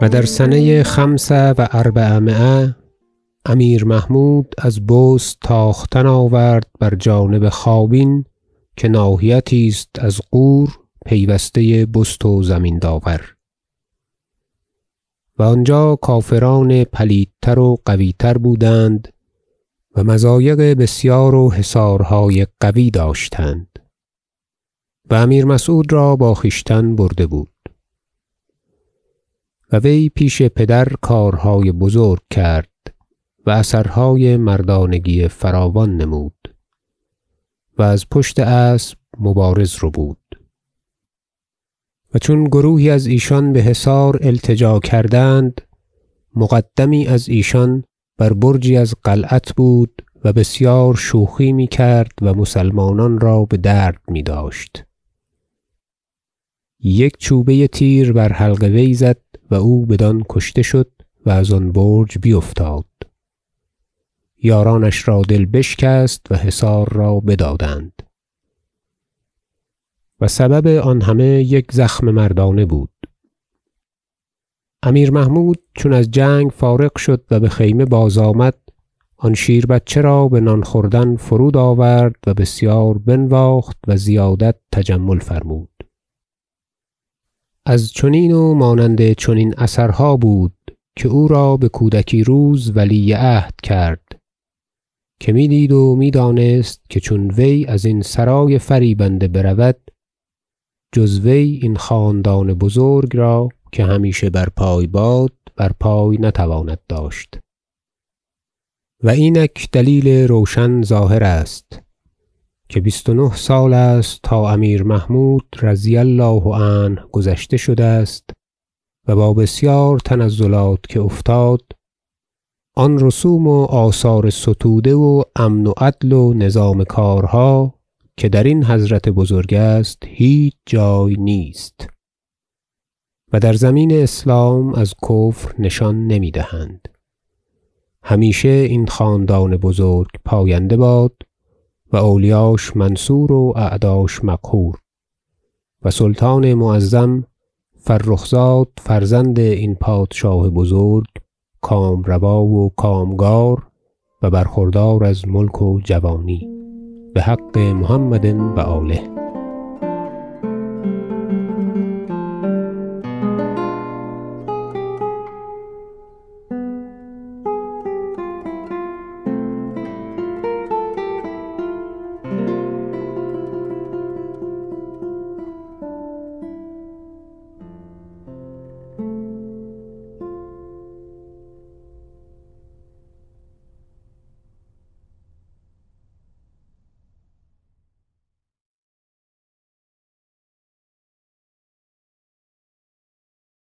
و در سنه خمس و اربعمایه امیر محمود از بست تاختن آورد بر جانب خوابین که ناحیتی است از غور پیوسته بست و زمین داور. و آنجا کافران پلیدتر و قویتر بودند و مضایق بسیار و حصارهای قوی داشتند. و امیر مسعود را با خویشتن برده بود. و وی پیش پدر کارهای بزرگ کرد و اثرهای مردانگی فراوان نمود و از پشت اسب مبارز ربود و چون گروهی از ایشان به حصار التجا کردند مقدمی از ایشان بر برجی از قلعت بود و بسیار شوخی می‌کرد و مسلمانان را بدرد میداشت. یک چوبه تیر بر حلق وی زد و او بدان کشته شد و از آن برج بیفتاد. یارانش را دل بشکست و حصار را بدادند. و سبب آن همه یک زخم مردانه بود. امیر محمود چون از جنگ فارغ شد و به خیمه بازآمد آن شیربچه را به نان خوردن فرود آورد و بسیار بنواخت و زیادت تجمل فرمود. از چنین و مانند چنین اثرها بود که او را به کودکی روز ولی عهد کرد که می‌دید و می‌دانست که چون وی ازین سرای فریبنده برود جز وی این خاندان بزرگ را که همیشه بر پای باد بر پای نتواند داشت. و اینک دلیل روشن ظاهر است که بیست و نه سال است تا امیر محمود رضی الله عنه گذشته شده است و با بسیار تنزلات که افتاد آن رسوم و آثار ستوده و امن و عدل و نظام کارها که درین حضرت بزرگ است هیچ جای نیست و در زمین اسلام از کفر نشان نمی‌دهند. همیشه این خاندان بزرگ پاینده باد و اولیاش منصور و اعداش مقهور. و سلطان معظم فرخ زاد فرزند این پادشاه بزرگ کامروا و کامگار و برخوردار از ملک و جوانی بحق محمد و آله.